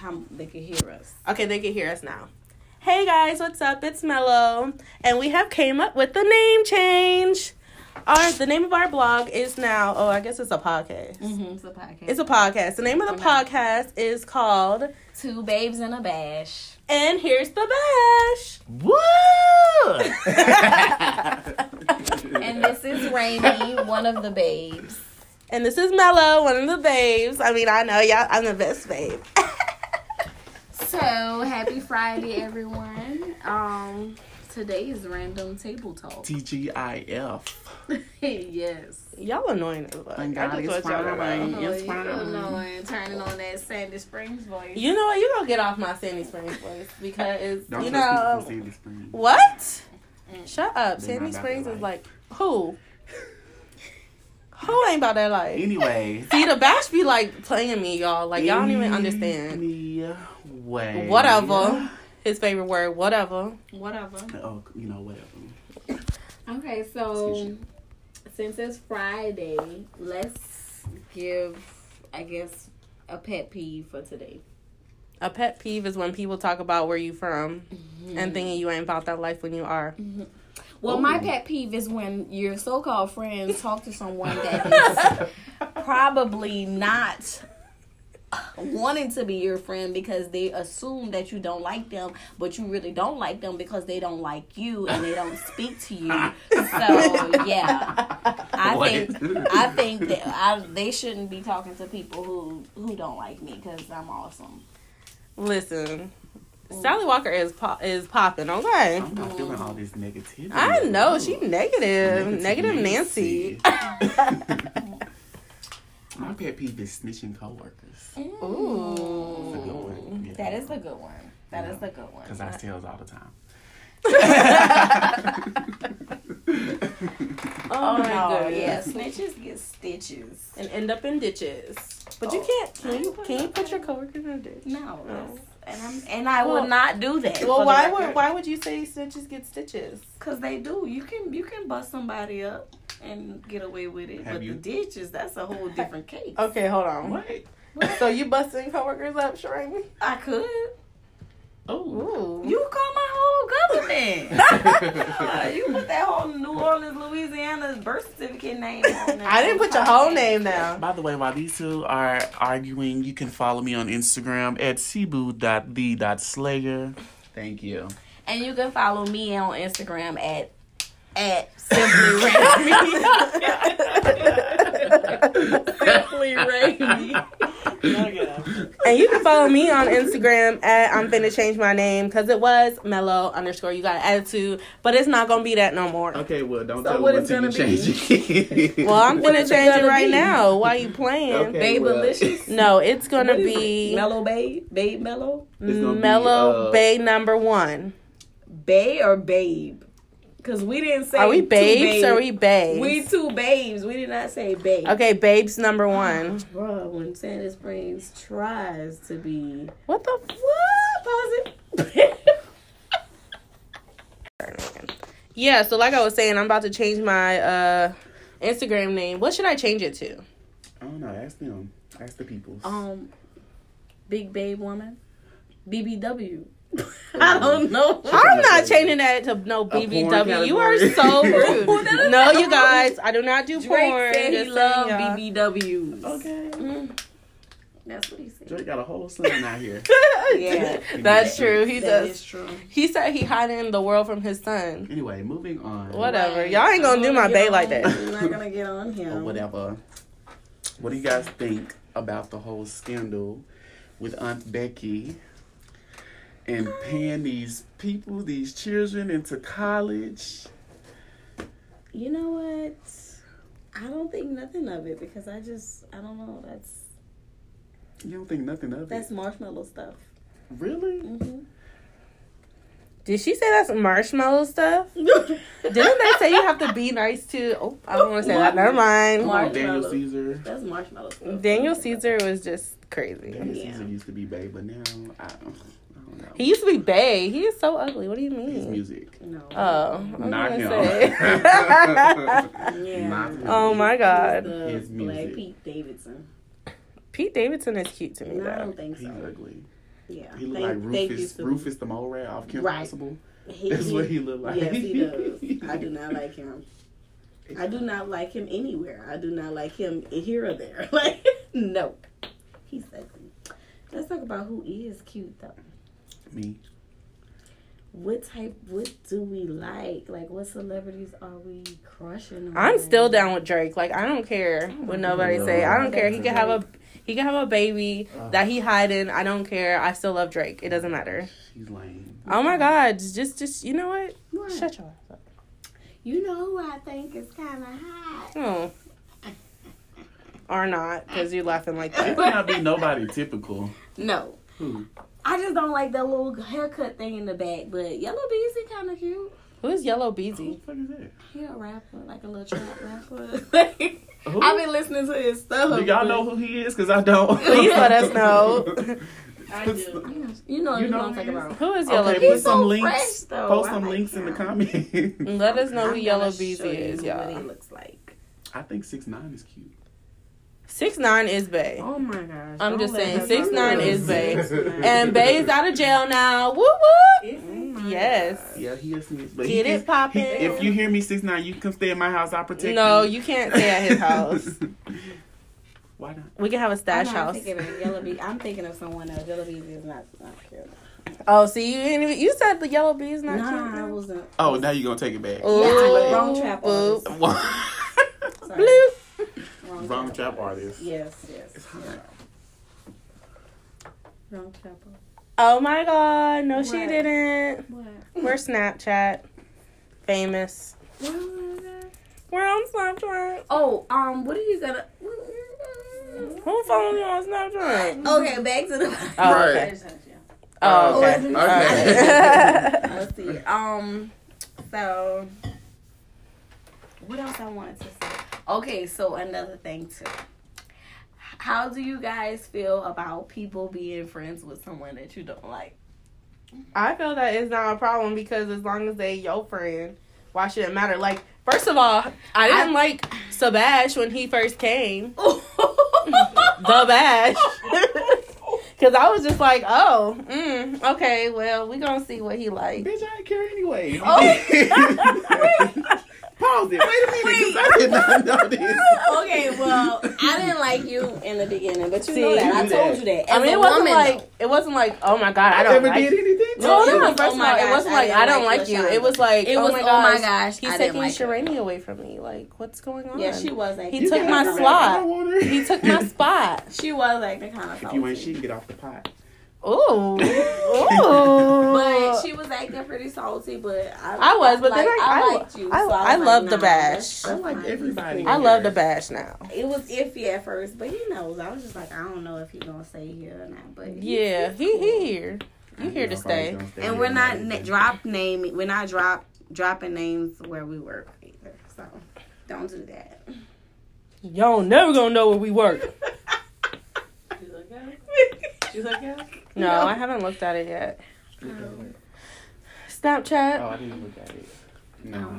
how they can hear us. Okay, they can hear us now. Hey guys, what's up? It's Mello, and we have came up with the name change. Our the name of our blog is now. Oh, I guess it's a podcast. Mm-hmm. It's a podcast. It's a podcast. The name of the podcast is called Two babes in a bash. And Here's the Bash. Woo! And this is Rainy, one of the babes. And this is Mello, one of the babes. I mean, I know y'all. I'm the best babe. So happy Friday, everyone. Um, today is random table talk. TGIF. yes. y'all annoying as fuck. Thank I God just it's want y'all to Friday. know. It's you annoying, turning on that Sandy Springs voice. You know what? You gonna get off my Sandy Springs voice because Don't you know people Sandy Springs. what? Mm. Shut up. They're Sandy Springs is like who? Who ain't about that life? Anyway. See, the bash be like playing me, y'all. Like y'all don't even understand. Anyway. Whatever. His favorite word, whatever. Whatever. Oh, you know, whatever. Okay, so since it's Friday, let's give, I guess, a pet peeve for today. A pet peeve is when people talk about where you're from mm-hmm. and thinking you ain't about that life when you are. Mm-hmm. Well, my pet peeve is when your so-called friends talk to someone that is probably not wanting to be your friend because they assume that you don't like them, but you really don't like them because they don't like you and they don't speak to you. So yeah, I What? think I think that I, they shouldn't be talking to people who who don't like me because I'm awesome. Listen, Sally Walker is po- is popping. Okay, I'm not feeling all this negativity. I know she negative, Negative Negative Nancy. My pet peeve is snitching coworkers. Mm. That's a good one. Yeah. That is the good one. That is the good one. Because I tells all the time. Oh my no, god, yeah, snitches get stitches. and end up in ditches. But you Oh, can't. Can you, can you put your in. coworkers in a ditch? No, No. and I'm and I Well- would not do that. Well, why would why would you say stitches get stitches? Because they do. You can you can bust somebody up and get away with it, Have but you? the ditches that's a whole different case. Okay, hold on. What? So you busting coworkers up, Sheree? I could. Oh. Ooh. You call my whole government. Uh, you put that whole New Orleans, Louisiana's birth certificate name on there. I didn't put your whole name down. By the way, while these two are arguing, you can follow me on Instagram at seboo.the.slayer. Thank you. And you can follow me on Instagram at at simply Rainy. simply Rainy. And you can follow me on Instagram at I'm finna change my name because it was mellow underscore you got an attitude, but it's not gonna be that no more. Okay, well, don't So tell what me it's gonna be? change it. Well, I'm What finna change it right be? now. Why you playing? Okay. Babe well, No, it's gonna be it? Mellow Babe? Babe Mellow? It's be, mellow uh, bay number one. Bay or Babe? Because we didn't say Are we two babes or are we babes. babes? We two babes. We did not say babes. okay, babes number one. Bruh, when Santa Springs tries to be. What the? What? Pause it. Yeah, so like I was saying, I'm about to change my uh Instagram name. What should I change it to? I don't know. Ask them. Ask the people. um, Big Babe Woman? BBW. I don't know. I'm not changing that to no BBW. You are so rude. No, you guys, I do not do Drake porn. said he Just saying, loved. BBWs. Okay. Mm. That's what he said. Drake got a whole son out here. Yeah. That's true. He That does. is true. He said he hiding the world from his son. Anyway, moving on. Whatever. Right. Y'all ain't gonna I'm do my get bae like that. We're not gonna get on Or him. whatever. What do you guys think about the whole scandal with Aunt Becky and paying these people, these children into college? You know what? I don't think nothing of it because I just I don't know. That's You don't think nothing of that's it? That's marshmallow stuff. Really? hmm Did she say that's marshmallow stuff? Didn't they say you have to be nice to? Oh, I don't want to say that. Never mind. On, Daniel Caesar. That's marshmallow stuff. Daniel Caesar was just crazy. Daniel Yeah. Caesar used to be babe, but now I, I don't know. He used to be Bay. He is so ugly. What do you His mean? music. No. Oh, I was Not him. say. yeah. Not him. oh my god. The His Black music. Pete Davidson. Pete Davidson is cute to me No, I don't think so. He's so. ugly. Yeah. He look like Rufus, Rufus the mole rat off Kim Right. Possible. He- That's he- what he look like. Yes, he does. I do not like him. I do not like him anywhere. I do not like him here or there. Like, no. He's ugly. Let's talk about who is cute though. Me. What type? What do we like? Like, what celebrities are we crushing? On? I'm still down with Drake. Like I don't care what nobody God. say. I don't care. He That's can have a he can have a baby uh. that he hiding. I don't care. I still love Drake. It doesn't matter. He's lame. Oh my god, just just you know what? What? Shut your ass up. You know who I think is kind of hot. Oh. Or not, because you're laughing like It that. might not be nobody typical. No, Who? I just don't like that little haircut thing in the back. But Yella Beezy kind of cute. Who's Yellow Who the fuck is that? He a rapper, like a little trap rapper. I've been listening to his stuff. Do y'all but- know who he is? Cause I don't. Please let us know. I do. You know, You you know know what I'm who talking he is? about. Who is Yellow Okay, Beezy? put some so links. fresh, though. Post some like links in the him. comments. Let us know who I'm Yellow gonna Beezy is, you What he looks like. I think six nine is cute. Six nine is Bay. Oh my gosh! I'm just saying, six nine is. Bay. And Bay is out of jail now. Woo woo. Oh my Yes. Yeah, he is. But Get he it can- poppin'. he- If you hear me six nine, you can stay at my house. I'll protect No, you. you can't stay at his house. Why not? We can have a I'm stash not house. thinking of Yellow Bee. I'm thinking of someone else. Yella Beezy is not, not cute. Oh, see, you ain't even, you said the yellow bee is not Nah, I wasn't. Oh, now you're gonna take it back. Ooh, Yeah, wrong trap boop. artist. Sorry. Bloop. Wrong trap artist. Yes, yes. It's hot. Wrong trap artist. Oh my god, no, she didn't. What? We're Snapchat famous. What was that? We're on Snapchat. Oh, um, what are you gonna? Who follows you on Snapchat? Okay, back to the. Oh, Right. okay. Oh, okay. Okay. Alright. Let's see. Um, so what else I wanted to say? Okay, so another thing too. How do you guys feel about people being friends with someone that you don't like? I feel that it's not a problem because as long as they your friend, why should it matter? Like, first of all, I didn't like Sabash when he first came. The Bash. Because I was just like, oh, mm, okay, well, we going to see what he like. Bitch, I ain't care anyway. Oh. Pause it. Wait a minute. 'cause I did not know this. okay, well, I didn't like you in the beginning, but you See, know that. I told that. you that. I As mean, it wasn't woman, like though. it wasn't like oh my god, I I don't never like did anything. to No, it no. was, First oh of my all, it gosh, wasn't like I don't like like you. It was like It oh was, my oh gosh, my gosh, he's taking like. Shirani away from me. Like what's going on? Yeah, she was like He took my have slot. I don't want her. He took my spot. she was like the kind of If you ain't shit, get off the pot. Ooh, ooh. But she was acting pretty salty, but I, I was, but then like, I- I- liked you. I- so I was love like, the bash. I like everybody. fine. I love the bash now. It was iffy at first, but he knows. I was just like, I don't know if he's gonna stay here or not. But he- Yeah, he's he cool. he here. You here to Y'all probably stay? gonna stay And we're not na- drop naming. We're not drop dropping names where we work either. So don't do that. Y'all never gonna know where we work. You look at it? You look at it? No, I haven't looked at it yet. Um, Snapchat. Oh, I didn't look at it. No.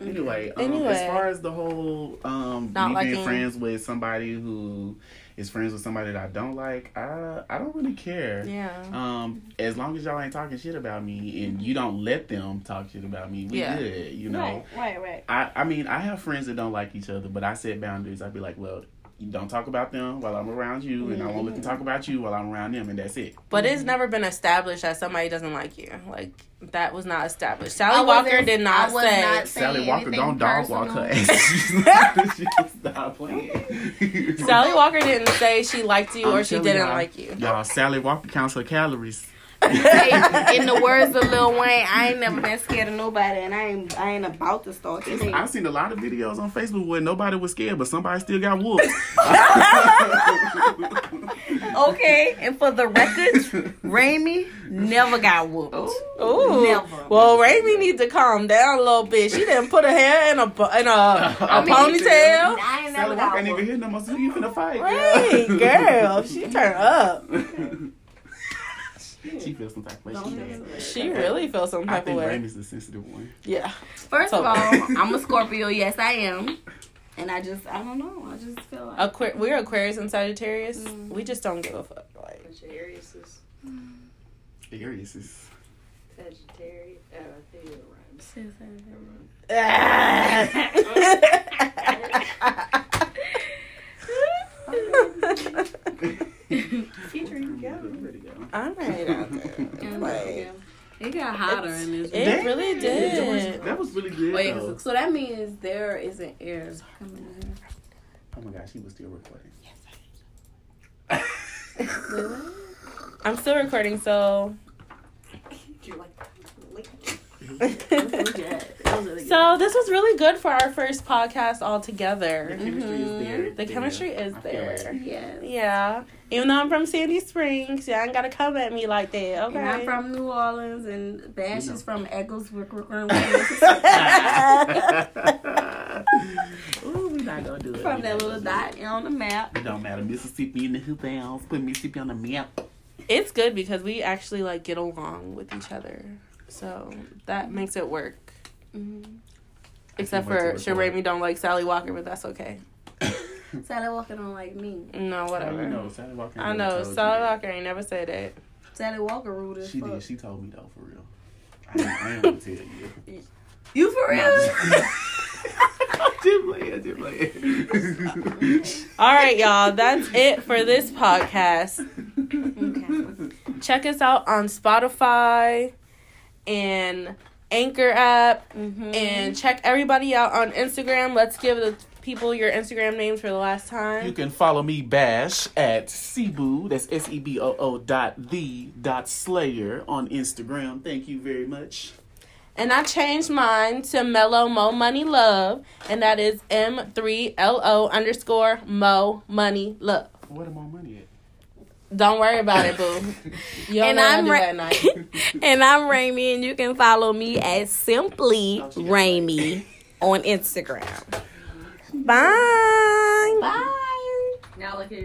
Anyway, um, Anyway. as far as the whole um, Not me liking- being friends with somebody who is friends with somebody that I don't like, I I don't really care. Yeah. Um, as long as y'all ain't talking shit about me and you don't let them talk shit about me, we Yeah. good. You know. right, right. I I mean I have friends that don't like each other, but I set boundaries. I'd be like, well, you don't talk about them while I'm around you, and I won't let them talk about you while I'm around them, and that's it. But it's never been established that somebody doesn't like you. Like that was not established. Sally Walker did not I was say. not- Sally Walker, don't dog walk her personal. ass. Stop playing. Sally Walker didn't say she liked you or I'm she didn't y'all, like you. Y'all, Sally Walker counts her calories. Say, in the words of Lil Wayne, I ain't never been scared of nobody, and I ain't I ain't about to start today. I've seen a lot of videos on Facebook where nobody was scared, but somebody still got whooped. Okay, and for the record, Raimi never got whooped. Ooh. Never. Well, Raimi needs to calm down a little bit. She didn't put her hair in a bu- in a, a I mean, ponytail. I ain't Sally never Walker got ain't even whooped. hit no more. So who you finna fight? Right, girl. She turned up. She feels some type of way. She mad. She really feels some I type of think way. The sensitive one. Yeah. First of all, I'm a Scorpio. Yes, I am. And I just, I don't know. I just feel like Aqu- we're Aquarius and Sagittarius. Mm. We just don't give a fuck. Like, Bunch of Ariuses. Aries is. Sagittarius. Oh, I think it rhymes. Featuring I'm ready to go. All right, out there. Like, It got hotter in this. it Damn, really That did. was, that was really good. Wait, though. so that means there isn't air coming in. Oh my gosh, he was still recording. Wait, what? I'm still recording, so You like Look at it. That was really good. so this was really good for our first podcast all The together. chemistry is there. Mm-hmm. The chemistry is I feel it. there. yeah. Yeah, even though I'm from Sandy Springs, y'all ain't gotta come at me like that. Okay. And I'm from New Orleans, and Bash You know. is from Eccles, Ooh, we not gonna do it. from We that little dot on the map. It It don't matter. Mississippi in the hoop house. Put Mississippi on the map. it's good because we actually like get along with each other, so that makes it work. Mm-hmm. Except wait to for record. Sharami don't like Sally Walker, but that's okay. Sally Walker don't like me. No, whatever. you know? Sally Walker I know told Sally that. Walker ain't never said that. Sally Walker rude as She fuck. did. She told me though, for real. I, ain't- I ain't gonna tell you. You for real? I'm just playing. I'm just playing. All right, y'all. That's it for this podcast. okay. Check us out on Spotify and Anchor app, Mm-hmm. and check everybody out on Instagram. Let's give the people your Instagram names for the last time. You can follow me Bash at Seboo. That's S E B O O dot the dot Slayer on Instagram. Thank you very much. And I changed mine to Mellow Mo Money Love, and that is M three L O underscore Mo Money Love. What the more money at? Don't worry about it, boo. You don't And know I I'm do Ra- at night. and I'm Raimi, and you can follow me at Simply Don't you get Raimi on Instagram. Bye. Bye. Now look at